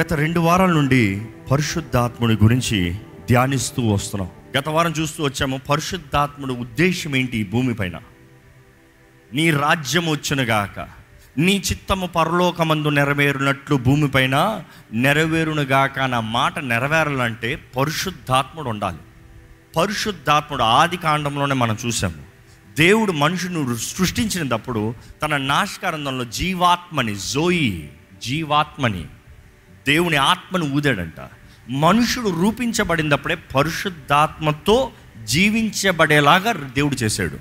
గత రెండు వారాల నుండి పరిశుద్ధాత్ముడి గురించి ధ్యానిస్తూ వస్తున్నాం. గత వారం చూస్తూ వచ్చాము పరిశుద్ధాత్ముడు ఉద్దేశం ఏంటి ఈ భూమిపైన నీ రాజ్యం వచ్చునుగాక నీ చిత్తము పరలోకమందు నెరవేరునట్లు భూమిపైన నెరవేరునుగాక అన్న మాట నెరవేరాలంటే పరిశుద్ధాత్ముడు ఉండాలి. పరిశుద్ధాత్ముడు ఆది కాండంలోనే మనం చూసాము. దేవుడు మనుషును సృష్టించినప్పుడు తన నాశకారంధంలో జీవాత్మని జోయి జీవాత్మని దేవుని ఆత్మను ఊదాడంట. మనుషుడు రూపించబడినప్పుడే పరిశుద్ధాత్మతో జీవించబడేలాగా దేవుడు చేశాడు.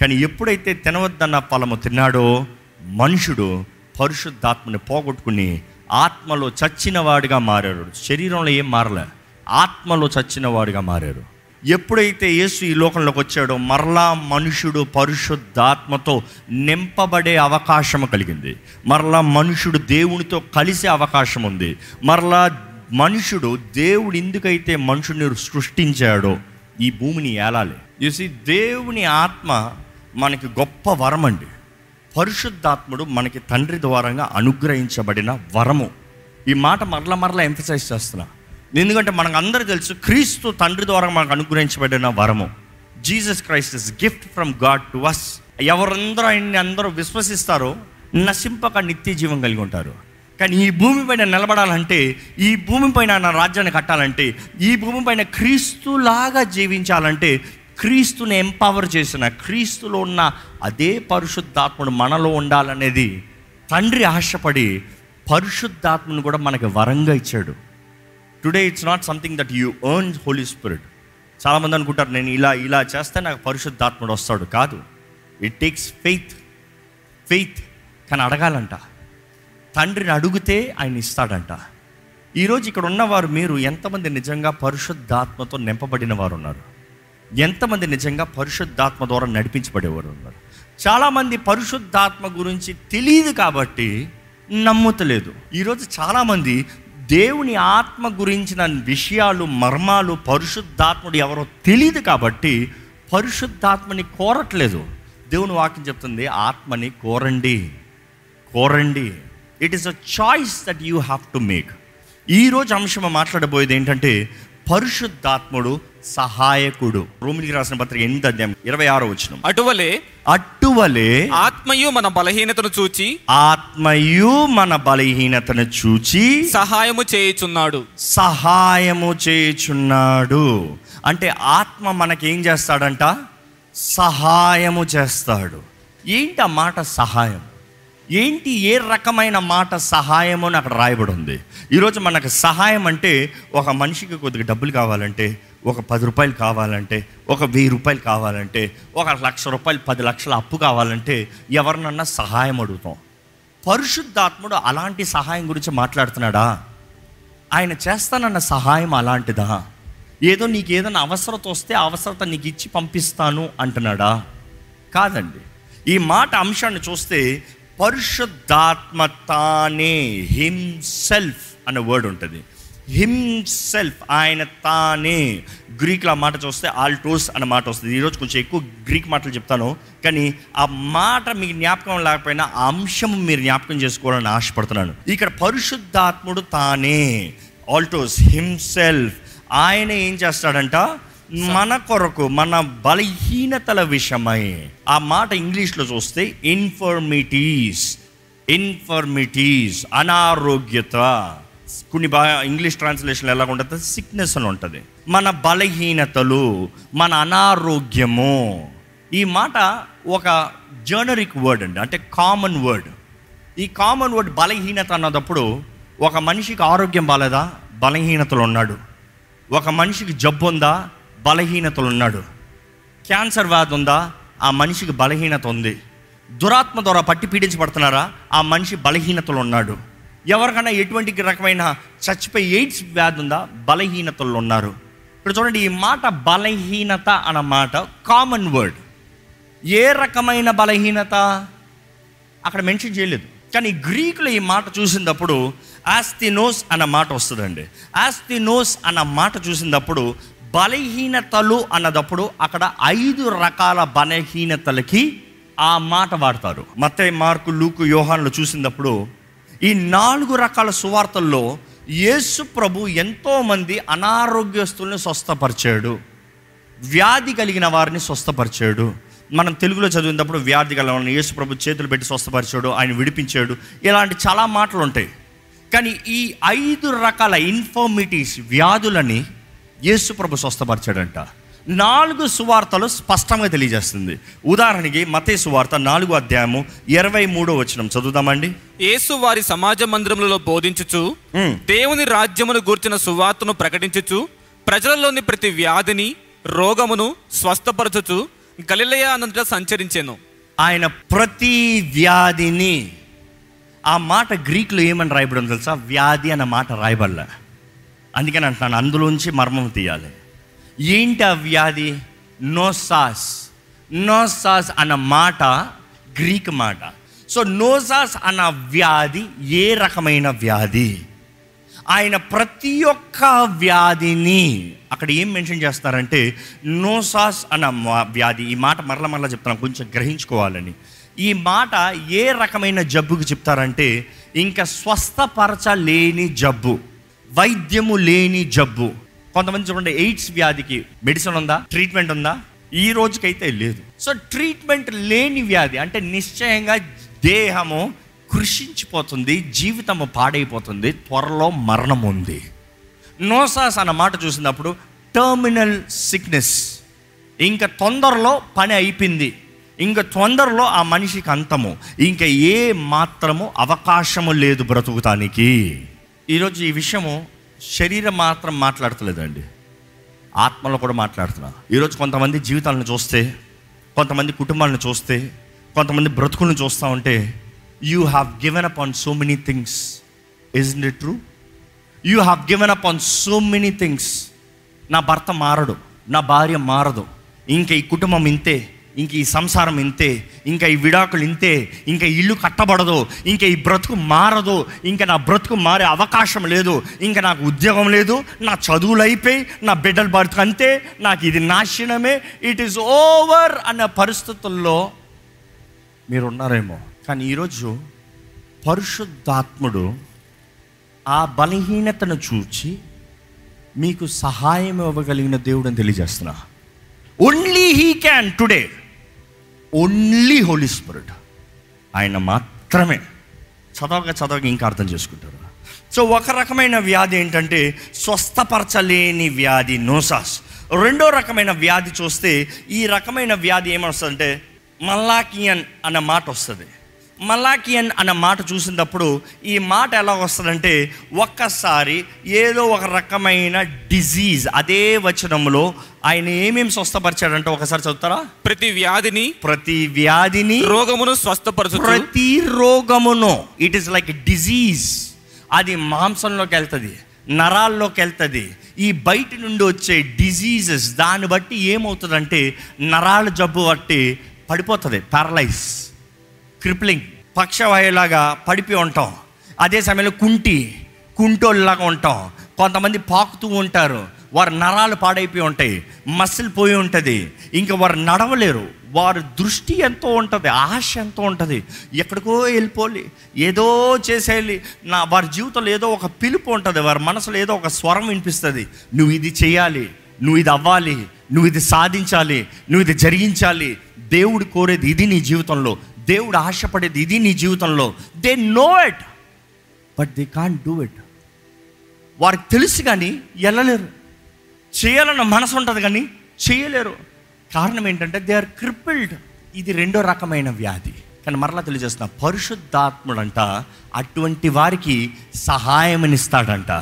కానీ ఎప్పుడైతే తినవద్దన్న ఫలము తిన్నాడో మనుషుడు పరిశుద్ధాత్మని పోగొట్టుకుని ఆత్మలో చచ్చినవాడిగా మారారు శరీరంలో ఏం మారలే ఆత్మలో చచ్చినవాడిగా మారారు. ఎప్పుడైతే యేసు ఈ లోకంలోకి వచ్చాడో మరలా మనుషుడు పరిశుద్ధాత్మతో నింపబడే అవకాశం కలిగింది. మరలా మనుషుడు దేవునితో కలిసే అవకాశం ఉంది. మరలా మనుషుడు దేవుడు ఎందుకైతే మనుషుడిని సృష్టించాడో ఈ భూమిని ఏలాలి? చూసి దేవుని ఆత్మ మనకి గొప్ప వరం అండి పరిశుద్ధాత్ముడు మనకి తండ్రి ద్వారంగా అనుగ్రహించబడిన వరము. ఈ మాట మరల మరల ఎంఫసైజ్ చేస్తున్నా. ఎందుకంటే మనకు అందరూ తెలుసు క్రీస్తు తండ్రి ద్వారా మనకు అనుగ్రహించబడిన వరము. Jesus Christ is gift from God to us ఎవరందరూ ఆయన్ని అందరూ విశ్వసిస్తారో నశింపక నిత్య జీవం కలిగి ఉంటారు. కానీ ఈ భూమి పైన నిలబడాలంటే ఈ భూమి పైన నా రాజ్యాన్ని కట్టాలంటే ఈ భూమి పైన క్రీస్తులాగా జీవించాలంటే క్రీస్తుని ఎంపవర్ చేసిన క్రీస్తులో ఉన్న అదే పరిశుద్ధాత్ముడు మనలో ఉండాలనేది తండ్రి ఆశపడి పరిశుద్ధాత్మను కూడా మనకి వరంగా ఇచ్చాడు. Today it's not something that you earn Holy Spirit చాలామంది అనుకుంటారు నేను ఇలా ఇలా చేస్తే నాకు పరిశుద్ధాత్ముడు వస్తాడు. కాదు. ఇట్ టేక్స్ ఫెయిత్ ఫెయిత్ కానీ అడగాలంట. తండ్రిని అడిగితే ఆయన ఇస్తాడంట. ఈరోజు ఇక్కడ ఉన్నవారు మీరు ఎంతమంది నిజంగా పరిశుద్ధాత్మతో నింపబడిన వారు ఉన్నారు ఎంతమంది నిజంగా పరిశుద్ధాత్మ ద్వారా నడిపించబడేవారు ఉన్నారు? చాలామంది పరిశుద్ధాత్మ గురించి తెలియదు కాబట్టి నమ్ముతలేదు. ఈరోజు చాలామంది దేవుని ఆత్మ గురించిన విషయాలు మర్మాలు పరిశుద్ధాత్ముడు ఎవరో తెలియదు కాబట్టి పరిశుద్ధాత్మని కోరట్లేదు. దేవుని వాక్యం చెప్తుంది ఆత్మని కోరండి కోరండి. It is a choice that you have to make ఈరోజు అంశం మాట్లాడబోయేది ఏంటంటే పరిశుద్ధాత్ముడు సహాయకుడు. రోమిలికి రాసిన పత్రిక ఎనిమిది అధ్యాయం ఇరవై ఆరో వచ్చిన అటువలే అట్టువలే ఆత్మయు మన బలహీనతను చూచి ఆత్మయు మన బలహీనతను చూచి సహాయము చేయుచున్నాడు. సహాయము చేయుచున్నాడు. అంటే ఆత్మ మనకేం చేస్తాడంట? సహాయము చేస్తాడు. ఏంటి ఆ మాట సహాయం? ఏంటి ఏ రకమైన మాట సహాయమో అని అక్కడ రాయబడి ఉంది? ఈరోజు మనకు సహాయం అంటే ఒక మనిషికి కొద్దిగా డబ్బులు కావాలంటే ఒక పది రూపాయలు కావాలంటే ఒక వెయ్యి రూపాయలు కావాలంటే ఒక లక్ష రూపాయలు పది లక్షల అప్పు కావాలంటే ఎవరినన్నా సహాయం అడుగుతాం. పరిశుద్ధాత్ముడు అలాంటి సహాయం గురించి మాట్లాడుతున్నాడా? ఆయన చేస్తానన్న సహాయం అలాంటిదా? ఏదో నీకు ఏదైనా అవసరత వస్తే అవసరత నీకు ఇచ్చి పంపిస్తాను అంటున్నాడా? కాదండి. ఈ మాట అంశాన్ని చూస్తే పరిశుద్ధాత్మ తానే హిమ్సెల్ఫ్ అనే వర్డ్ ఉంటుంది. హిమ్సెల్ఫ్ ఆయన తానే. గ్రీక్లో ఆ మాట చూస్తే ఆల్టోస్ అనే మాట వస్తుంది. ఈరోజు కొంచెం ఎక్కువ గ్రీక్ మాటలు చెప్తాను కానీ ఆ మాట మీకు జ్ఞాపకం లేకపోయినా ఆ అంశం మీరు జ్ఞాపకం చేసుకోవాలని ఆశపడుతున్నాను. ఇక్కడ పరిశుద్ధాత్ముడు తానే ఆల్టోస్ హిమ్సెల్ఫ్ ఆయన ఏం చేస్తాడంట? మన కొరకు మన బలహీనతల విషయమై ఆ మాట ఇంగ్లీష్లో చూస్తే ఇన్ఫర్మిటీస్ ఇన్ఫర్మిటీస్ అనారోగ్యత. కొన్ని బాగా ఇంగ్లీష్ ట్రాన్స్లేషన్ ఎలా ఉంటుంది? సిక్నెస్ అని ఉంటుంది. మన బలహీనతలు మన అనారోగ్యము. ఈ మాట ఒక జర్నరిక్ వర్డ్ అండి అంటే కామన్ వర్డ్ ఈ కామన్ వర్డ్ బలహీనత అన్నదప్పుడు ఒక మనిషికి ఆరోగ్యం బాలేదా? బలహీనతలు ఉన్నాడు. ఒక మనిషికి జబ్బు ఉందా? బలహీనతలు ఉన్నాడు. క్యాన్సర్ వ్యాధి ఉందా? ఆ మనిషికి బలహీనత ఉంది. దురాత్మ ద్వారా పట్టి పీడించబడుతున్నారా? ఆ మనిషి బలహీనతలు ఉన్నాడు. ఎవరికైనా ఎటువంటి రకమైన చచ్చిపోయి ఎయిడ్స్ వ్యాధి ఉందా? బలహీనతలు ఉన్నారు. ఇప్పుడు చూడండి ఈ మాట బలహీనత అన్న మాట కామన్ వర్డ్ ఏ రకమైన బలహీనత? అక్కడ మెన్షన్ చేయలేదు. కానీ గ్రీకులు ఈ మాట చూసినప్పుడు ఆస్తినోస్ అన్న మాట వస్తుందండి. ఆస్తినోస్ అన్న మాట చూసినప్పుడు బలహీనతలు అన్నదప్పుడు అక్కడ ఐదు రకాల బలహీనతలకి ఆ మాట వాడతారు. మత్తయ్య మార్కు లూకు యోహాన్లు చూసినప్పుడు ఈ నాలుగు రకాల సువార్తల్లో యేసు ప్రభు ఎంతోమంది అనారోగ్యస్తుల్ని స్వస్థపరిచాడు. వ్యాధి కలిగిన వారిని స్వస్థపరిచాడు. మనం తెలుగులో చదివినప్పుడు వ్యాధి కలవాలని యేసు ప్రభు చేతులు పెట్టి స్వస్థపరిచాడు ఆయన విడిపించాడు. ఇలాంటి చాలా మాటలు ఉంటాయి కానీ ఈ ఐదు రకాల ఇన్ఫర్మిటీస్ వ్యాధులని యేసు ప్రభు స్వస్థపరిచాడంట. నాలుగు సువార్తలు స్పష్టంగా తెలియజేస్తుంది. ఉదాహరణకి మతే సువార్త నాలుగు అధ్యాయము ఇరవై మూడో వచనం చదువుదామండి. యేసు వారి సమాజ మందిరములలో బోధించుచు. దేవుని రాజ్యమును గూర్చిన సువార్తను ప్రకటించుచు ప్రజలలోని ప్రతి వ్యాధిని రోగమును స్వస్థపరచుచు గలిలయ అనంతట సంచరించెను. ఆయన ప్రతి వ్యాధిని ఆ మాట గ్రీక్లో ఏమని రాయబడింది తెలుసా? వ్యాధి అన్న మాట రాయబడలే. అందుకని అంటున్నాను అందులోంచి మర్మం తీయాలి. ఏంటి ఆ వ్యాధి? నోసాస్. నోసాస్ అన్న మాట గ్రీక్ మాట. సో నోసాస్ అన్న వ్యాధి ఏ రకమైన వ్యాధి? ఆయన ప్రతి ఒక్క వ్యాధిని అక్కడ ఏం మెన్షన్ చేస్తారంటే నోసాస్ అన్న మా- వ్యాధి. ఈ మాట మరల మరల చెప్తాను కొంచెం గ్రహించుకోవాలని. ఈ మాట ఏ రకమైన జబ్బుకి చెప్తారంటే ఇంకా స్వస్థపరచలేని జబ్బు. వైద్యము లేని జబ్బు. కొంతమంది చూడండి ఎయిడ్స్ వ్యాధికి మెడిసిన్ ఉందా? ట్రీట్మెంట్ ఉందా? ఈ రోజుకైతే లేదు. సో ట్రీట్మెంట్ లేని వ్యాధి అంటే నిశ్చయంగా దేహము కృషించిపోతుంది జీవితము పాడైపోతుంది త్వరలో మరణం ఉంది. నోసాస్ అన్న మాట చూసినప్పుడు టర్మినల్ సిక్నెస్ ఇంకా తొందరలో పని అయిపోయింది. ఇంకా తొందరలో ఆ మనిషికి అంతము. ఇంకా ఏ మాత్రము అవకాశము లేదు బ్రతుకుతానికి. ఈరోజు ఈ విషయము శరీరం మాత్రం మాట్లాడతలేదండి. ఆత్మలో కూడా మాట్లాడుతున్నా. ఈరోజు కొంతమంది జీవితాలను చూస్తే కొంతమంది కుటుంబాలను చూస్తే కొంతమంది బ్రతుకులను చూస్తూ ఉంటే you have given up on so many things is it true you have given up on so many things నా భర్త మారడు. నా భార్య మారదు. ఇంకా ఈ కుటుంబం ఇంతే. ఇంక ఈ సంసారం ఇంతే ఇంకా ఈ విడాకులు ఇంతే ఇంకా ఇల్లు కట్టబడదు ఇంకా ఈ బ్రతుకు మారదు ఇంకా నా బ్రతుకు మారే అవకాశం లేదు ఇంకా నాకు ఉద్యోగం లేదు నా చదువులు అయిపోయి నా బిడ్డల బ్రతుకు అంతే నాకు ఇది నాశనమే ఇట్ ఈస్ ఓవర్ అనే పరిస్థితుల్లో మీరు ఉన్నారేమో కానీ ఈరోజు పరిశుద్ధాత్ముడు ఆ బలహీనతను చూచి మీకు సహాయం ఇవ్వగలిగిన దేవుడు అని తెలియజేస్తున్నా. Only he can today only Holy Spirit ఆయన మాత్రమే. చదవక చదవక ఇంకా అర్థం చేసుకుంటారు. సో ఒక రకమైన వ్యాధి ఏంటంటే స్వస్థపరచలేని వ్యాధి నోసాస్. రెండో రకమైన వ్యాధి చూస్తే ఈ రకమైన వ్యాధి ఏమొస్తుందంటే మల్లాకియన్ అన్న మాట వస్తుంది. మలాకియన్ అన్న మాట చూసినప్పుడు ఈ మాట ఎలా వస్తుందంటే ఒక్కసారి ఏదో ఒక రకమైన డిజీజ్ అదే వచనంలో ఆయన ఏమేమి స్వస్థపరిచాడంటే ఒకసారి చదువుతారా? ప్రతి వ్యాధిని ప్రతి వ్యాధిని రోగమును స్వస్థపరచు ప్రతి రోగమును. ఇట్ ఈస్ లైక్ డిజీజ్ అది మాంసంలోకి వెళ్తుంది నరాల్లోకి వెళ్తుంది. ఈ బయట నుండి వచ్చే డిజీజెస్ దాన్ని బట్టి ఏమవుతుందంటే నరాల జబ్బు బట్టి పడిపోతుంది పారలైజ్ క్రిప్లింగ్ పక్షవాయులాగా పడిపోయి ఉంటాం. అదే సమయంలో కుంటి కుంటోళ్ళలాగా ఉంటాం. కొంతమంది పాకుతూ ఉంటారు. వారి నరాలు పాడైపోయి ఉంటాయి. మసిల్ పోయి ఉంటుంది. ఇంకా వారు నడవలేరు. వారి దృష్టి ఎంతో ఉంటుంది. ఆశ ఎంతో ఉంటుంది. ఎక్కడికో వెళ్ళిపోలి ఏదో చేసేయాలి. నా వారి జీవితంలో ఏదో ఒక పిలుపు ఉంటుంది. వారి మనసులో ఏదో ఒక స్వరం వినిపిస్తుంది. నువ్వు ఇది చేయాలి. నువ్వు ఇది అవ్వాలి. నువ్వు ఇది సాధించాలి. నువ్వు ఇది జరిగించాలి. దేవుడు కోరేది ఇది నీ జీవితంలో. దేవుడు ఆశపడేది ఇది నీ జీవితంలో. They know it but they can't do it వారికి తెలుసు కానీ వెళ్ళలేరు చేయాలన్న మనసు ఉంటుంది కానీ చేయలేరు. కారణం ఏంటంటే దే ఆర్ క్రిపిల్డ్ ఇది రెండో రకమైన వ్యాధి. కానీ మరలా తెలియజేస్తున్న పరిశుద్ధాత్ముడంట అటువంటి వారికి సహాయమనిస్తాడంట.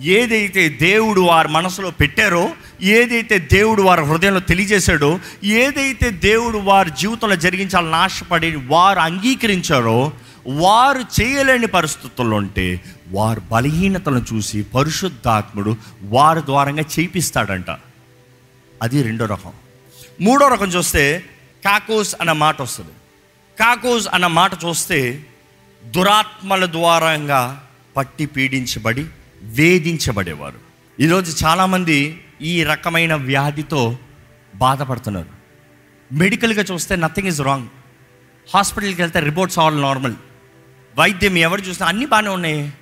ఏదైతే దేవుడు వారి మనసులో పెట్టారో ఏదైతే దేవుడు వారి హృదయంలో తెలియజేశాడో ఏదైతే దేవుడు వారి జీవితంలో జరిగించాలని ఆశపడి వారు అంగీకరించారో వారు చేయలేని పరిస్థితుల్లో ఉంటే వారు బలహీనతలను చూసి పరిశుద్ధాత్ముడు వారి ద్వారంగా చేపిస్తాడంట అది రెండో రకం. మూడో రకం చూస్తే కాకోస్ అన్న మాట వస్తుంది. కాకోస్ అన్న మాట చూస్తే దురాత్మల ద్వారంగా పట్టి పీడించబడి వేధించబడేవారు. ఈరోజు చాలామంది ఈ రకమైన వ్యాధితో బాధపడుతున్నారు. మెడికల్గా చూస్తే నథింగ్ ఇస్ రాంగ్. హాస్పిటల్కి వెళ్తే రిపోర్ట్స్ ఆల్ నార్మల్. వైద్యం ఎవరు చూసినా అన్నీ బాగానే ఉన్నాయి.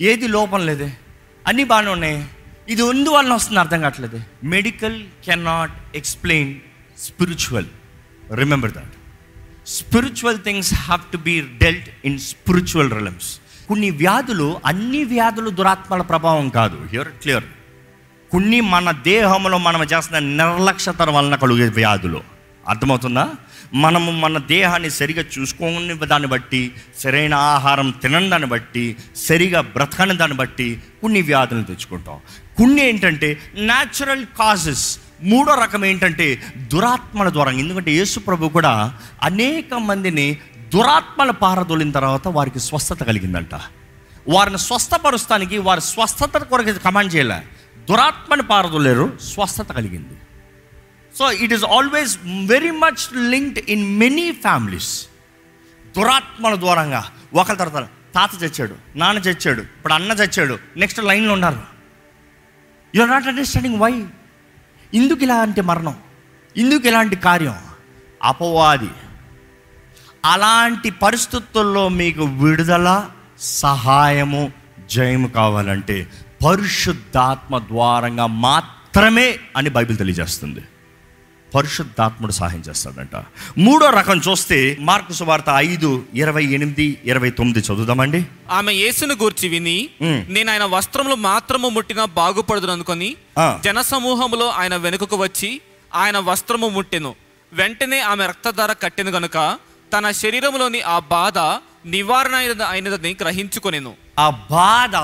ఏది లోపం లేదే. అన్నీ బాగానే ఉన్నాయి. ఇది ఎందువల్ల వస్తుంది అర్థం కావట్లేదు. Medical can not explain spiritual. Remember that. Spiritual things have to be dealt in spiritual realms. కొన్ని వ్యాధులు అన్ని వ్యాధులు దురాత్మల ప్రభావం కాదు. హియర్ క్లియర్ కొన్ని మన దేహంలో మనం చేస్తున్న నిర్లక్ష్యత వలన కలిగే వ్యాధులు. అర్థమవుతుందా? మనము మన దేహాన్ని సరిగా చూసుకోని దాన్ని బట్టి సరైన ఆహారం తినని దాన్ని బట్టి సరిగా బ్రతకని దాన్ని బట్టి కొన్ని వ్యాధులను తెచ్చుకుంటాం. కొన్ని ఏంటంటే న్యాచురల్ కాజెస్ మూడో రకం ఏంటంటే దురాత్మల ద్వారా. ఎందుకంటే యేసు ప్రభు కూడా అనేక మందిని దురాత్మల పారదోలిన తర్వాత వారికి స్వస్థత కలిగిందంట. వారిని స్వస్థపరుస్తానికి వారి స్వస్థత కొరకు కమాండ్ చేయలే. దురాత్మని పారదోలేరు స్వస్థత కలిగింది. So it is always very much linked in many families దురాత్మల దూరంగా ఒకరి తర్వాత తాత చచ్చాడు నాన్న చచ్చాడు ఇప్పుడు అన్న చచ్చాడు నెక్స్ట్ లైన్లో ఉన్నారు. You are not understanding why ఇందుకు ఇలాంటి మరణం ఇందుకు ఇలాంటి కార్యం అపవాది అలాంటి పరిస్థితుల్లో మీకు విడుదల సహాయము జయము కావాలంటే పరిశుద్ధాత్మ ద్వారంగా మాత్రమే అని బైబిల్ తెలియజేస్తుంది పరిశుద్ధాత్ముడు సహాయం చేస్తాడంట మూడో రకం చూస్తే మార్కు సువార్త ఐదు ఇరవై ఎనిమిది ఇరవై తొమ్మిది చదువుదామండి ఆమె యేసును గూర్చి విని. నేను ఆయన వస్త్రములు మాత్రము ముట్టినా బాగుపడదు అనుకొని. జన సమూహములో ఆయన వెనుకకు వచ్చి ఆయన వస్త్రము ముట్టెను వెంటనే ఆమె రక్తధార కట్టెను గనుక తన శరీరంలోని ఆ బాధ నివారణ అయినదని గ్రహించుకొనెను. ఆ బాధ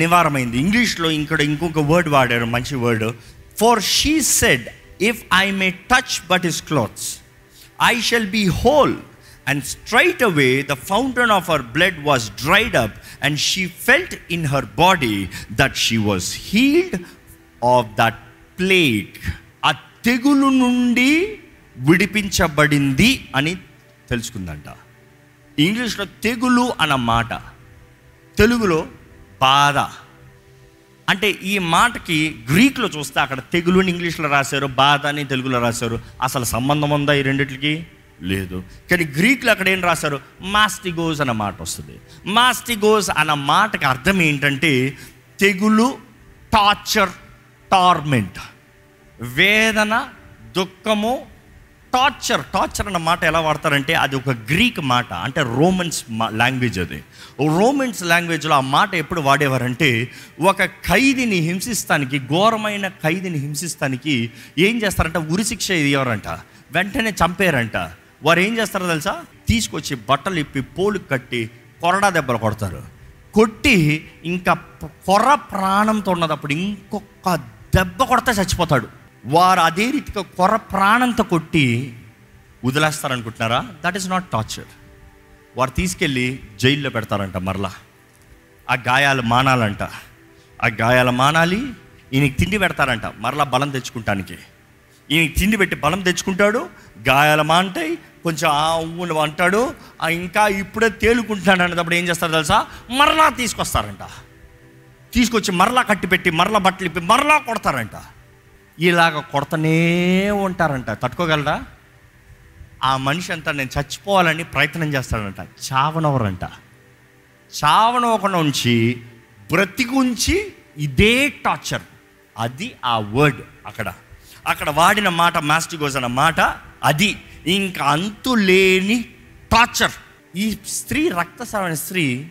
నివారమైంది. ఇంగ్లీష్లో ఇక్కడ ఇంకొక వర్డ్ వాడారు మంచి word for she said if I may touch but his clothes I shall be whole and straight away the fountain of her blood was dried up and she felt in her body that she was healed of that plague ఆ తెగులు నుండి విడిపించబడింది అని తెలుసుకుందంట ఇంగ్లీష్లో తెగులు అన్న మాట తెలుగులో బాధ. అంటే ఈ మాటకి గ్రీక్లో చూస్తే అక్కడ తెగులుని ఇంగ్లీష్లో రాశారు బాధ అని తెలుగులో రాశారు. అసలు సంబంధం ఉందా ఈ రెండిటికి? లేదు. కానీ గ్రీక్లో అక్కడ ఏం రాశారు? మాస్టిగోస్ అన్న మాట వస్తుంది. మాస్టిగోస్ అన్న మాటకి అర్థం ఏంటంటే తెగులు టార్చర్ టార్మెంట్. వేదన దుఃఖము టార్చర్ టార్చర్ అన్న మాట ఎలా వాడతారంటే అది ఒక గ్రీక్ మాట అంటే రోమన్స్ లాంగ్వేజ్ అది. రోమన్స్ లాంగ్వేజ్లో ఆ మాట ఎప్పుడు వాడేవారంటే ఒక ఖైదీని హింసిస్తానికి ఘోరమైన ఖైదీని హింసిస్తానికి ఏం చేస్తారంట? ఉరిశిక్ష ఇవ్వరంట వెంటనే చంపారంట వారు ఏం చేస్తారో తెలుసా? తీసుకొచ్చి బట్టలు ఇప్పి పోలు కట్టి కొరడా దెబ్బలు కొడతారు. కొట్టి ఇంకా కొర ప్రాణంతో ఉన్నదప్పుడు ఇంకొక దెబ్బ కొడితే చచ్చిపోతాడు. వారు అదే రీతిగా కొర ప్రాణంతో కొట్టి వదిలేస్తారనుకుంటున్నారా? దట్ ఈస్ నాట్ టార్చర్ వారు తీసుకెళ్ళి జైల్లో పెడతారంట మరలా. ఆ గాయాలు మానాలంట. ఆ గాయాలు మానాలి ఈయనకి తిండి పెడతారంట మరలా బలం తెచ్చుకుంటానికి. ఈయనకి తిండి పెట్టి బలం తెచ్చుకుంటాడు గాయాలు మాంటాయి కొంచెం ఆ ఊను అంటాడు ఆ ఇంకా ఇప్పుడే తేలుకుంటున్నాడు అనేటప్పుడు ఏం చేస్తారు తెలుసా? మరలా తీసుకొస్తారంట. తీసుకొచ్చి మరలా కట్టి పెట్టి మరలా బట్టలు ఇప్పి మరలా కొడతారంట. ఇలాగ కొడతనే ఉంటారంట. తట్టుకోగలరా? ఆ మనిషి అంతా నేను చచ్చిపోవాలని ప్రయత్నం చేస్తాడంట. చావనవరంట చావనవకుండా ఉంచి బ్రతికుంచి ఇదే టార్చర్. అది ఆ వర్డ్ అక్కడ. అక్కడ వాడిన మాట మాస్టిగోస్ అన్న మాట అది. ఇంకా అంతు లేని టార్చర్. ఈ స్త్రీ రక్తస్రావణ స్త్రీ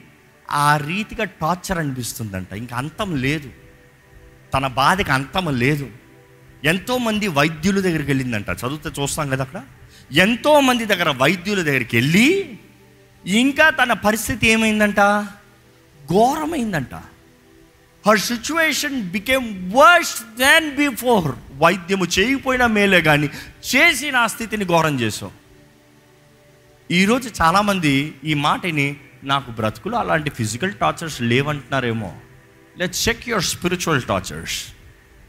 ఆ రీతిగా టార్చర్ అనిపిస్తుందంట. ఇంకా అంతం లేదు. తన బాధకి అంతం లేదు. ఎంతోమంది వైద్యుల దగ్గరికి వెళ్ళిందంట. చదివితే చూస్తాం కదా అక్కడ. ఎంతోమంది దగ్గర వైద్యుల దగ్గరికి వెళ్ళి ఇంకా తన పరిస్థితి ఏమైందంట? ఘోరమైందంట. Her situation became worse than before వైద్యము చేయకపోయినా మేలే కానీ చేసి నా స్థితిని ఘోరం చేసాం ఈరోజు చాలామంది ఈ మాటని నాకు బ్రతుకులు అలాంటి physical tortures లేవంటున్నారేమో. Let check your spiritual tortures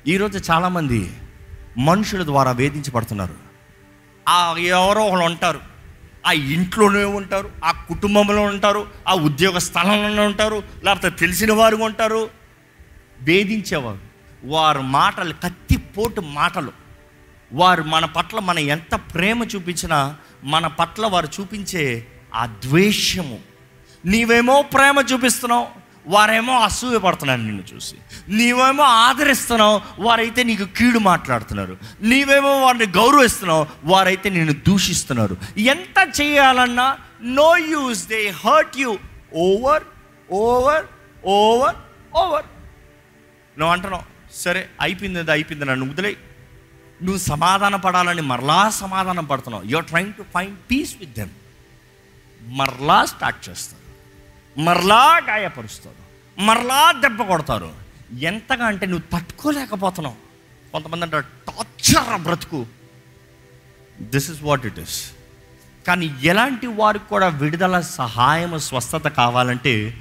ఈరోజు చాలామంది మనుషుల ద్వారా వేధించబడుతున్నారు. ఆ ఎవరో ఒకళ్ళు ఉంటారు. ఆ ఇంట్లోనే ఉంటారు ఆ కుటుంబంలో ఉంటారు ఆ ఉద్యోగ స్థలంలోనే ఉంటారు లేకపోతే తెలిసిన వారు ఉంటారు. వేధించేవారు. వారు మాటలు కత్తిపోటు మాటలు. వారు మన పట్ల మన ఎంత ప్రేమ చూపించినా మన పట్ల వారు చూపించే ఆ ద్వేషము. నీవేమో ప్రేమ చూపిస్తున్నావు వారేమో అసూయ పడుతున్నారు నిన్ను చూసి. నీవేమో ఆదరిస్తున్నావు వారైతే నీకు కీడు మాట్లాడుతున్నారు. నీవేమో వారిని గౌరవిస్తున్నావు వారైతే నిన్ను దూషిస్తున్నారు. ఎంత చేయాలన్నా no use they hurt you over over over over నువ్వు అంటున్నావు సరే అయిపోయింది అది అయిపోయింది నన్ను వదిలే నువ్వు సమాధాన పడాలని మరలా సమాధానం పడుతున్నావు. You're trying to find peace with them మరలా స్టార్ట్ చేస్తాను మరలా గాయపరుస్తారు. మరలా దెబ్బ కొడతారు. ఎంతగా అంటే నువ్వు తట్టుకోలేకపోతున్నావు. కొంతమంది అంటారు టార్చర్ బ్రతుకు. This is what it is కానీ ఎలాంటి వారికి కూడా విడుదల సహాయం స్వస్థత కావాలంటే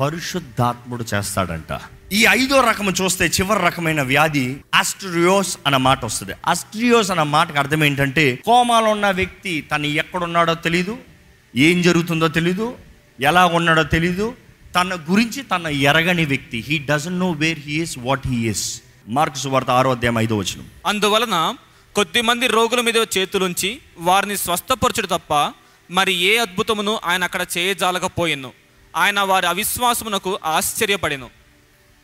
పరిశుద్ధాత్ముడు చేస్తాడంట. ఈ ఐదో రకము చూస్తే చివరి రకమైన వ్యాధి ఆస్ట్రియోస్ అన్న మాట వస్తుంది. ఆస్ట్రియోస్ అన్న మాటకు అర్థం ఏంటంటే కోమాలో ఉన్న వ్యక్తి తను ఎక్కడున్నాడో తెలీదు ఏం జరుగుతుందో తెలీదు ఎలా ఉన్నాడో తెలీదు. తన గురించి తన ఎరగని వ్యక్తి. He doesn't know where he is what he is Mark's వార్త ఆరో అధ్యాయం ఐదో వచనం. అందువలన కొద్దిమంది రోగుల మీద చేతులుంచి వారిని స్వస్థపరచుడు తప్ప మరి ఏ అద్భుతమును ఆయన అక్కడ చేయజాలకపోయెను. ఆయన వారి అవిశ్వాసమునకు ఆశ్చర్యపడెను.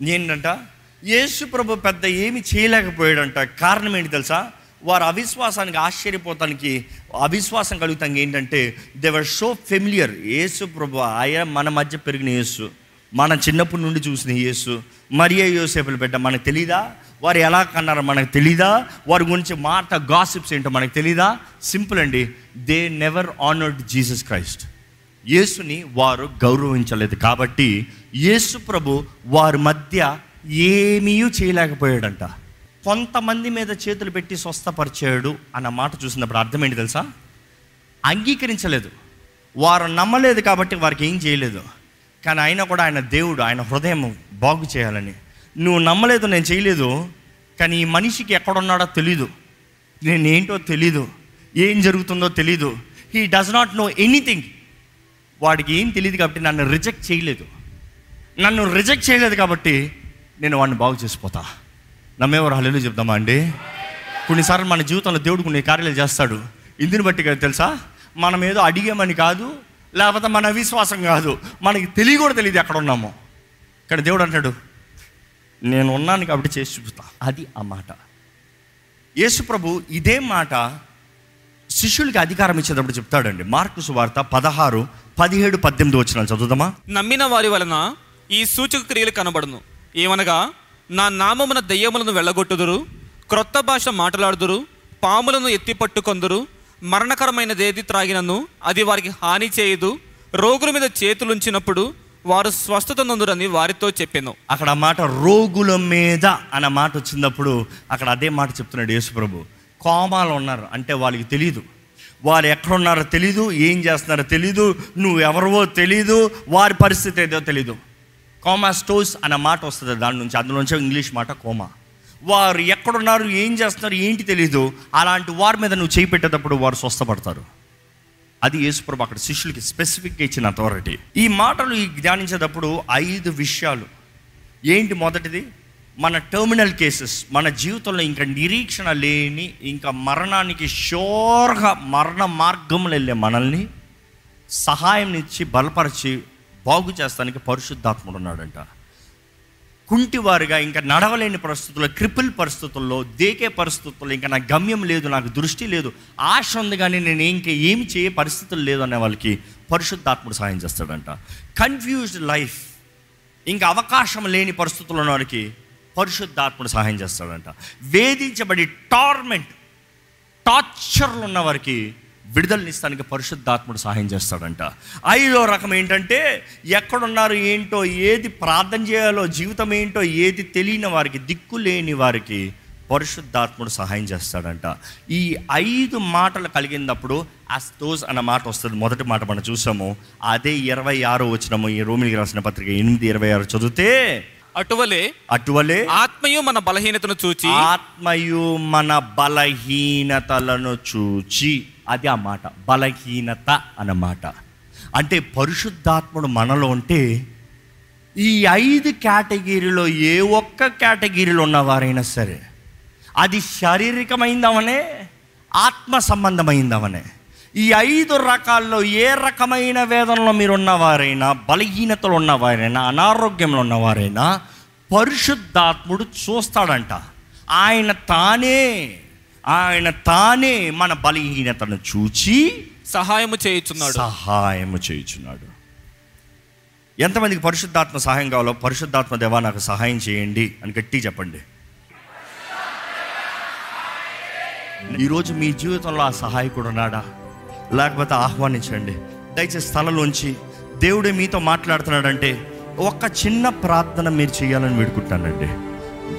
ఏంటంట యేసు ప్రభు పెద్ద ఏమి చేయలేకపోయాడంట. కారణం ఏంటి తెలుసా? వారు అవిశ్వాసానికి ఆశ్చర్యపోతానికి అవిశ్వాసం కలుగుతానికి ఏంటంటే దేవర్ సో ఫెమిలియర్ యేసు ప్రభు ఆయన మన మధ్య పెరిగిన యేసు మన చిన్నప్పటి నుండి చూసిన యేసు మరియా యోసేపులు బిడ్డ మనకు తెలీదా? వారు ఎలా కన్నారో మనకు తెలీదా? వారి గురించి మాట గాసిప్స్ ఏంటో మనకు తెలీదా? సింపుల్ అండి they never honoured Jesus Christ యేసుని వారు గౌరవించలేదు కాబట్టి యేసు ప్రభు వారి మధ్య ఏమీ చేయలేకపోయాడంట. కొంతమంది మీద చేతులు పెట్టి స్వస్థపరిచాడు అన్న మాట చూసినప్పుడు అర్థం ఏంటి తెలుసా? అంగీకరించలేదు. వారు నమ్మలేదు కాబట్టి వారికి ఏం చేయలేదు. కానీ అయినా కూడా ఆయన దేవుడు ఆయన హృదయం బాగు చేయాలని. నువ్వు నమ్మలేదు నేను చేయలేదు. కానీ ఈ మనిషికి ఎక్కడున్నాడో తెలీదు. నేను ఏంటో తెలీదు. ఏం జరుగుతుందో తెలీదు. He does not know anything. వాడికి ఏం తెలియదు కాబట్టి నన్ను రిజెక్ట్ చేయలేదు. నన్ను రిజెక్ట్ చేయలేదు కాబట్టి నేను వాడిని బాగు చేసిపోతా. నమ్మేవారు హల్లు చెప్దామా అండి? కొన్నిసార్లు మన జీవితంలో దేవుడు కొన్ని కార్యాలు చేస్తాడు. ఇందుని బట్టి కదా తెలుసా? మనం ఏదో అడిగామని కాదు లేకపోతే మన విశ్వాసం కాదు. మనకి తెలియ కూడా తెలియదు ఎక్కడ ఉన్నామో. కానీ దేవుడు అంటాడు నేను ఉన్నాను కాబట్టి చేసి చూపుతా. అది ఆ మాట. యేసు ప్రభు ఇదే మాట శిష్యులకి అధికారం ఇచ్చేటప్పుడు చెప్తాడండి. మార్కు సువార్త పదహారు పదిహేడు పద్దెనిమిది వచ్చిన చదువుదామా? నమ్మిన వారి వలన ఈ సూచక క్రియలు కనబడును. ఏమనగా నా నామమున దెయ్యములను వెళ్ళగొట్టుదురు క్రొత్త భాష మాట్లాడుదురు పాములను ఎత్తిపట్టుకొందురు మరణకరమైనదేది త్రాగినను అది వారికి హాని చేయదు రోగుల మీద చేతులుంచినప్పుడు వారు స్వస్థత నొందురని వారితో చెప్పాను. అక్కడ ఆ మాట రోగుల మీద అన్న మాట వచ్చినప్పుడు అక్కడ అదే మాట చెప్తున్నాడు యేసుప్రభు కోమాలు ఉన్నారు అంటే వాళ్ళకి తెలియదు వారు ఎక్కడున్నారో తెలీదు ఏం చేస్తున్నారో తెలీదు నువ్వు ఎవరివో తెలీదు వారి పరిస్థితి ఏదో తెలీదు. కోమాస్టోస్ అన్న మాట వస్తుంది దాని నుంచి. అందులోంచి ఇంగ్లీష్ మాట కోమా. వారు ఎక్కడున్నారు ఏం చేస్తున్నారు ఏంటి తెలీదు. అలాంటి వారి మీద నువ్వు చేయి పెట్టేటప్పుడు వారు స్వస్థపడతారు. అది యేసుప్రభు అక్కడ శిష్యులకి స్పెసిఫిక్గా ఇచ్చిన అథారిటీ. ఈ మాటలు ఈ ధ్యానించేటప్పుడు ఐదు విషయాలు. ఏంటి మొదటిది? మన టెర్మినల్ కేసెస్ మన జీవితంలో ఇంకా నిరీక్షణ లేని ఇంకా మరణానికి షోర్గా మరణ మార్గంలో వెళ్ళే మనల్ని సహాయం ఇచ్చి బలపరిచి బాగు చేస్తానికి పరిశుద్ధాత్ముడు ఉన్నాడంట కుంటివారుగా ఇంకా నడవలేని పరిస్థితుల్లో క్రిపుల్ పరిస్థితుల్లో దేకే పరిస్థితుల్లో ఇంకా నాకు గమ్యం లేదు నాకు దృష్టి లేదు ఆశ ఉంది కానీ నేను ఇంకా ఏమి చేయ పరిస్థితులు లేదు అనే వాళ్ళకి పరిశుద్ధాత్ముడు సహాయం చేస్తాడంట. కన్ఫ్యూజ్డ్ లైఫ్ ఇంకా అవకాశం లేని పరిస్థితుల్లో ఉన్న వారికి పరిశుద్ధాత్ముడు సహాయం చేస్తాడంట. వేధించబడి టార్మెంట్ టార్చర్లు ఉన్న వారికి విడుదలనిస్తానికి పరిశుద్ధాత్ముడు సహాయం చేస్తాడంట. ఐదో రకం ఏంటంటే ఎక్కడున్నారు ఏంటో ఏది ప్రార్థన చేయాలో జీవితం ఏంటో ఏది తెలియని వారికి దిక్కు లేని వారికి పరిశుద్ధాత్ముడు సహాయం చేస్తాడంట. ఈ ఐదు మాటలు కలిగినప్పుడు అస్తోస్ అన్న మాట వస్తుంది. మొదటి మాట మనం చూసాము. అదే ఇరవై ఆరో వచ్చినము ఈ రోమిలికి రాసిన పత్రిక ఎనిమిది ఇరవై ఆరు చదివితే అటువలే అటువలే ఆత్మయు మన బలహీనతను చూచి ఆత్మయు మన బలహీనతలను చూచి అది ఆ మాట. బలహీనత అన్నమాట అంటే పరిశుద్ధాత్ముడు మనలో ఉంటే ఈ ఐదు కేటగిరీలో ఏ ఒక్క కేటగిరీలో ఉన్నవారైనా సరే అది శారీరకమైందవనే ఆత్మ సంబంధమైందవనే. ఈ ఐదు రకాల్లో ఏ రకమైన వేదనలో మీరు ఉన్నవారైనా బలహీనతలు ఉన్నవారైనా అనారోగ్యంలో ఉన్నవారైనా పరిశుద్ధాత్ముడు చూస్తాడంట. ఆయన తానే ఆయన తానే మన బలహీనతను చూచి సహాయము చేయుచున్నాడు. సహాయము చేయుచున్నాడు. ఎంతమందికి పరిశుద్ధాత్మ సహాయం కావాలో పరిశుద్ధాత్మ దేవా నాకు సహాయం చేయండి అని గట్టి చెప్పండి. ఈరోజు మీ జీవితంలో ఆ సహాయకుడు ఉన్నాడా? లేకపోతే ఆహ్వానించండి. దయచేసి స్థలంలోంచి దేవుడే మీతో మాట్లాడుతున్నాడంటే ఒక చిన్న ప్రార్థన మీరు చేయాలని వేడుకుంటానండి.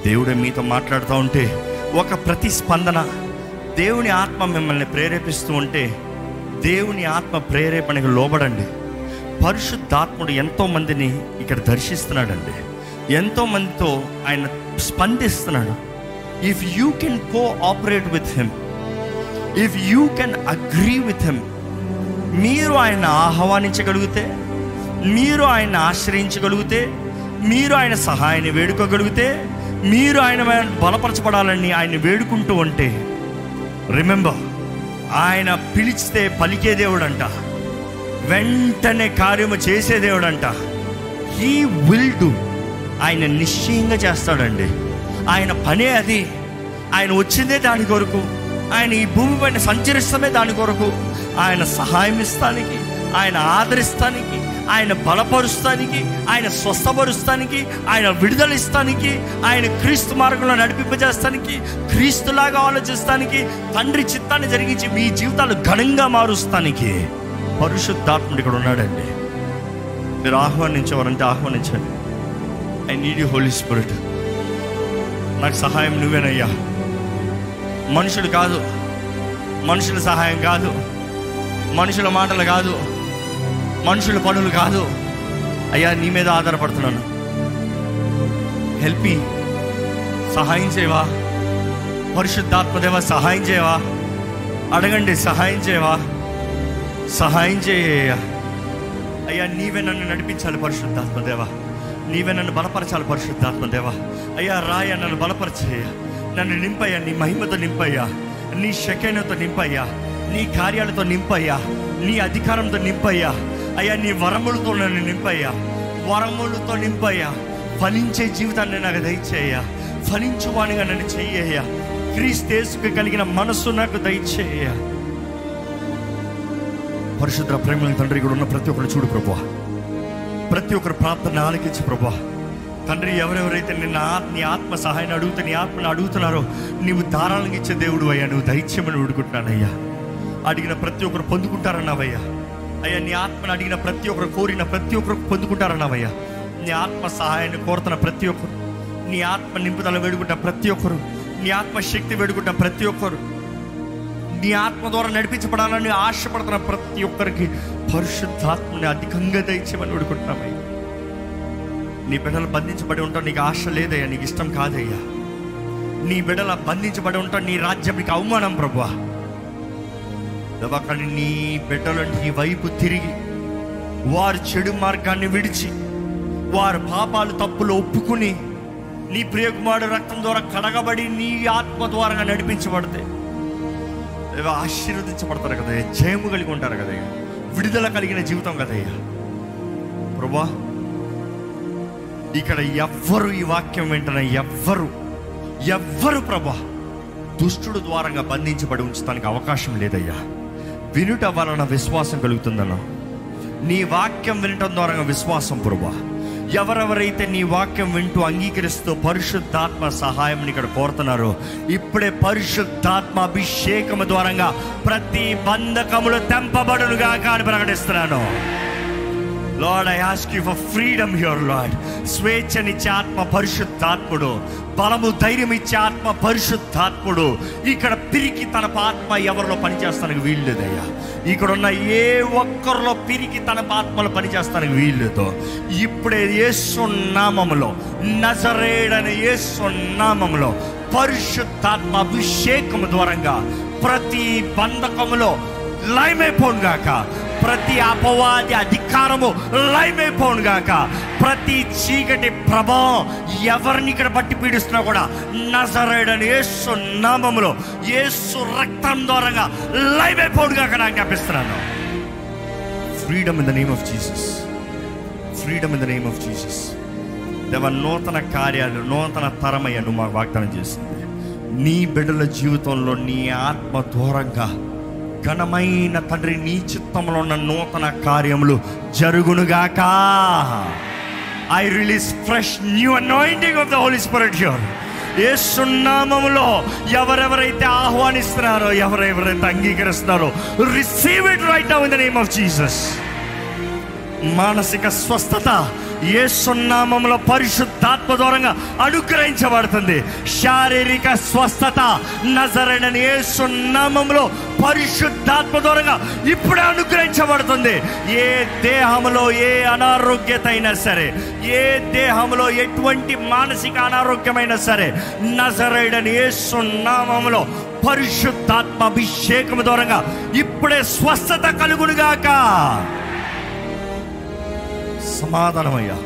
దేవుడే మీతో మాట్లాడుతూ ఉంటే ఒక ప్రతిస్పందన. దేవుని ఆత్మ మిమ్మల్ని ప్రేరేపిస్తూ ఉంటే దేవుని ఆత్మ ప్రేరేపణకు లోబడండి. పరిశుద్ధాత్ముడు ఎంతో మందిని ఇక్కడ దర్శిస్తున్నాడండి. ఎంతో మందితో ఆయన స్పందిస్తున్నాడు. If you can cooperate with him if you can agree with him మీరు ఆయన ఆహ్వానించగలిగితే మీరు ఆయన ఆశ్రయించగలిగితే మీరు ఆయన సహాయాన్ని వేడుకోగలిగితే మీరు ఆయన బలపరచబడాలని ఆయన వేడుకుంటూ ఉంటే రిమెంబర్ ఆయన పిలిచితే పలికే దేవుడంట. వెంటనే కార్యము చేసే దేవుడంట. హీ విల్ డూ ఆయన నిశ్చయంగా చేస్తాడండి. ఆయన పనే అది. ఆయన వచ్చిందే దాని కొరకు. ఆయన ఈ భూమి పైన సంచరిస్తమే దాని కొరకు. ఆయన సహాయం ఇస్తానికి ఆయన ఆదరిస్తానికి ఆయన బలపరుస్తానికి ఆయన స్వస్థపరుస్తానికి ఆయన విడుదల ఇస్తానికి ఆయన క్రీస్తు మార్గంలో నడిపింపజేస్తానికి క్రీస్తులాగా ఆలోచిస్తానికి తండ్రి చిత్తాన్ని జరిగించి మీ జీవితాలు ఘనంగా మారుస్తానికి పరిశుద్ధాత్ముడు ఇక్కడ ఉన్నాడండి. మీరు ఆహ్వానించేవారంటే ఆహ్వానించండి. I need you holy spirit నాకు సహాయం నువ్వేనయ్యా. మనుషుడు కాదు. మనుషుల సహాయం కాదు. మనుషుల మాటలు కాదు. మనుషుల పనులు కాదు. అయ్యా నీ మీద ఆధారపడుతున్నాను. హెల్ప్. సహాయం చేయవా? పరిశుద్ధాత్మదేవ సహాయం చేయవా? అడగండి సహాయం చేయవా? సహాయం చేయ అయ్యా నీవే నన్ను నడిపించాలి పరిశుద్ధాత్మదేవా నీవే నన్ను బలపరచాలి పరిశుద్ధాత్మదేవా అయ్యా రాయ నన్ను బలపరచేయ నన్ను నింపయ్యా నీ మహిమతో నింపయ్యా. నీ శకైనతో నింపయ్యా. నీ కార్యాలతో నింపయ్యా. నీ అధికారంతో నింపయ్యా. అయ్యా నీ వరములతో నన్ను నింపయ్యా. వరములతో నింపయ్యా. ఫలించే జీవితాన్ని నాకు దయచేయ్యా. ఫలించువానిగా నన్ను చెయ్యయ్యా. క్రీస్తేసుకు కలిగిన మనస్సు నాకు దయచేయ పరిశుద్ర ప్రేమ తండ్రి ఇక్కడ ఉన్న ప్రతి ఒక్కరు చూడు ప్రభా ప్రతి ఒక్కరు ప్రార్థన ఆలకించి ప్రభా తండ్రి ఎవరెవరైతే నిన్న నీ ఆత్మ సహాయాన్ని అడుగుతా నీ ఆత్మను అడుగుతున్నారో నీవు దారాలకు ఇచ్చే దేవుడు అయ్యా. నువ్వు దైత్యమని అడుగుతున్నానయ్యా. అడిగిన ప్రతి ఒక్కరు పొందుకుంటారన్నావయ్యా. అయ్యా నీ ఆత్మను అడిగిన ప్రతి ఒక్కరు కోరిన ప్రతి ఒక్కరు పొందుకుంటారన్నావయ్యా నీ ఆత్మ సహాయాన్ని కోరుతున్న ప్రతి ఒక్కరు నీ ఆత్మ నింపుదల వేడుకుంటున్న ప్రతి ఒక్కరు నీ ఆత్మ శక్తి వేడుకుంటా ప్రతి ఒక్కరు నీ ఆత్మ ద్వారా నడిపించబడాలని ఆశపడుతున్న ప్రతి ఒక్కరికి పరిశుద్ధాత్మని అధికంగా దయచేయమని వేడుకుంటున్నామయ్యా. నీ బిడ్డలు బంధించబడి ఉంటాం నీకు ఆశ లేదయ్యా నీకు ఇష్టం కాదయ్యా. నీ బిడ్డల బంధించబడి ఉంటాం నీ రాజ్యం నీకు అవమానం ప్రభువా. దేవా, నీ బిడ్డలు నీ వైపు తిరిగి వారు చెడు మార్గాన్ని విడిచి వారు పాపాలు తప్పులు ఒప్పుకుని నీ ప్రియకుమారుడు రక్తం ద్వారా కడగబడి నీ ఆత్మ ద్వారా నడిపించబడితే ఆశీర్వదించబడతారు కదయ్యా. జయము కలిగి ఉంటారు కదయ్యా. విడుదల కలిగిన జీవితం కదయ్యా. ప్రభా ఇక్కడ ఎవ్వరు ఈ వాక్యం వెంటనే ఎవ్వరు ఎవ్వరు ప్రభా దుష్టుడు ద్వారంగా బంధించబడి ఉంచడానికి అవకాశం లేదయ్యా. వినుట వలన విశ్వాసం కలుగుతుందన్నా. నీ వాక్యం వినటం ద్వారా విశ్వాసం ప్రభా ఎవరెవరైతే నీ వాక్యం వింటూ అంగీకరిస్తూ పరిశుద్ధాత్మ సహాయం ఇక్కడ కోరుతున్నారో ఇప్పుడే పరిశుద్ధాత్మ అభిషేకము ద్వారంగా ప్రతి బంధకములు తెంపబడునుగా అని ప్రకటిస్తున్నాను. Lord I ask you for freedom here lord స్వేచ్ఛనిచ్చే ఆత్మ పరిశుద్ధాత్ముడు. బలము ధైర్యం ఇచ్చే ఆత్మ పరిశుద్ధాత్ముడు. ఇక్కడ పిరికి తన ఆత్మ ఎవరిలో పనిచేస్తానికి వీల్లేదయ్యా. ఇక్కడ ఉన్న ఏ ఒక్కరిలో పిరికి తన ఆత్మలో పనిచేస్తానికి వీల్లేదు. ఇప్పుడే యేసునామములో నజరేడని యేసునామములో పరిశుద్ధాత్మ అభిషేకము ద్వారంగా ప్రతి బంధకములో లయమైపోను గాక ప్రతి అపవాది అధికారము లైవ్ గాక. ప్రతి చీకటి ప్రభావం ఎవరిని ఇక్కడ బట్టి పీడిస్తున్నా కూడా నజరేడని ఏసు నామములో ఏసు రక్తం ద్వారంగా లైవ్ అయిపోను గాక నాకు జ్ఞాపిస్తున్నాను freedom in the name of Jesus freedom in the name of Jesus దేవ నూతన కార్యాలు నూతన తరమయ్య నువ్వు మాకు వాగ్దానం చేసింది నీ బిడ్డల జీవితంలో నీ ఆత్మ దూరంగా ఘనమైన తండ్రి నీ చిత్తంలో ఉన్న నూతన కార్యములు జరుగునుగాక. I release fresh new anointing of the holy spirit your ఏ సున్నామములో ఎవరెవరైతే ఆహ్వానిస్తున్నారో ఎవరెవరైతే అంగీకరిస్తున్నారో receive it right now in the name of Jesus మానసిక స్వస్థత ఏ సున్నామంలో పరిశుద్ధాత్మ దూరంగా అనుగ్రహించబడుతుంది. శారీరక స్వస్థత నజరడని ఏ సున్నామంలో పరిశుద్ధాత్మ దూరంగా ఇప్పుడే అనుగ్రహించబడుతుంది. ఏ దేహంలో ఏ అనారోగ్యత అయినా సరే ఏ దేహంలో ఎటువంటి మానసిక అనారోగ్యమైనా సరే నజరైడని ఏ సున్నామంలో పరిశుద్ధాత్మ అభిషేకం దూరంగా ఇప్పుడే స్వస్థత కలుగునుగాక. సమాధానమయ్యా.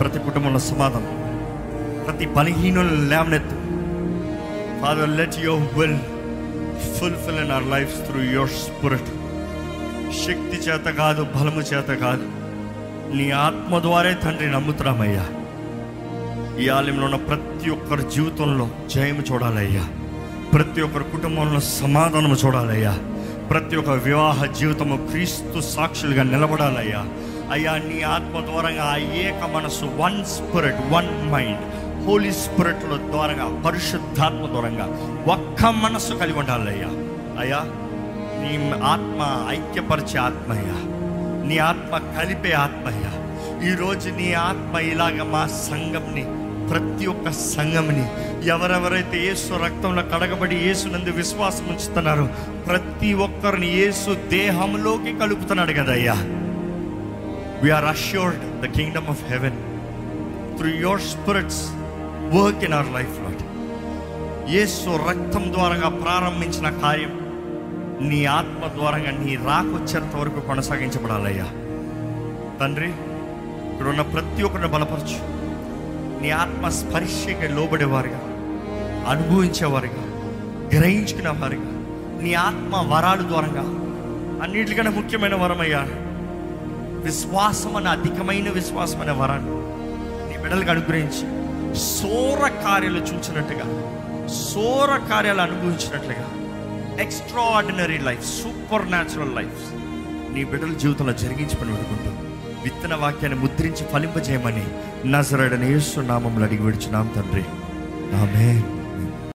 ప్రతి కుటుంబంలో సమాధానం. ప్రతి బలహీనులు లేవనెత్తు. Father let your will fulfil in our life through your spirit శక్తి చేత కాదు బలము చేత కాదు. నీ ఆత్మ ద్వారే తండ్రి నమ్ముతున్నామయ్యా. ఈ ఆలయంలో ఉన్న ప్రతి ఒక్కరి జీవితంలో జయము చూడాలయ్యా. ప్రతి ఒక్కరి కుటుంబంలో సమాధానము చూడాలయ్యా. ప్రతి ఒక్క వివాహ జీవితము క్రీస్తు సాక్షులుగా నిలబడాలయ్యా. అయ్యా నీ ఆత్మ ద్వారంగా ఆ ఏక మనసు one spirit one mind holy స్పిరిట్ల ద్వారంగా పరిశుద్ధాత్మ ద్వారంగా ఒక్క మనసు కలిగి ఉండాలయ్యా. అయ్యా నీ ఆత్మ ఐక్యపరిచే ఆత్మయ్యా నీ ఆత్మ కలిపే ఆత్మయ్యా ఈరోజు నీ ఆత్మ ఇలాగ మా సంఘంని ప్రతి ఒక్క సంఘంని ఎవరెవరైతే యేసు రక్తంలో కడగబడి యేసునందు విశ్వాసం ఉంచుతున్నారో ప్రతి ఒక్కరిని యేసు దేహంలోకి కలుపుతున్నాడు కదయ్యా. We are assured the kingdom of heaven through your spirit's work in our life lot యేసు రక్తం ద్వారా ప్రారంభించిన కార్యం నీ ఆత్మ ద్వారంగా నీ రాకొచ్చేంత వరకు కొనసాగించబడాలయ్యా. తండ్రి ఇక్కడున్న ప్రతి ఒక్కరిని బలపరచు. నీ ఆత్మ స్పర్శకి లోబడేవారుగా అనుభవించేవారుగా గ్రహించుకునేవారుగా నీ ఆత్మ వరాలు ద్వారంగా అన్నిటికన్నా ముఖ్యమైన వరమయ్యా విశ్వాసం అనే అధికమైన విశ్వాసం అనే వరాన్ని నీ బిడ్డలకు అనుగ్రహించి సోర కార్యాలు చూచినట్టుగా సోర కార్యాలు అనుభవించినట్లుగా extraordinary life supernatural life నీ బిడ్డల జీవితంలో జరిగించి పని పెట్టుకుంటూ విత్తన వాక్యాన్ని ముద్రించి ఫలింపజేయమని నజరడని యేసు నామంలో అడిగి విడిచున్నాం తండ్రి. ఆమె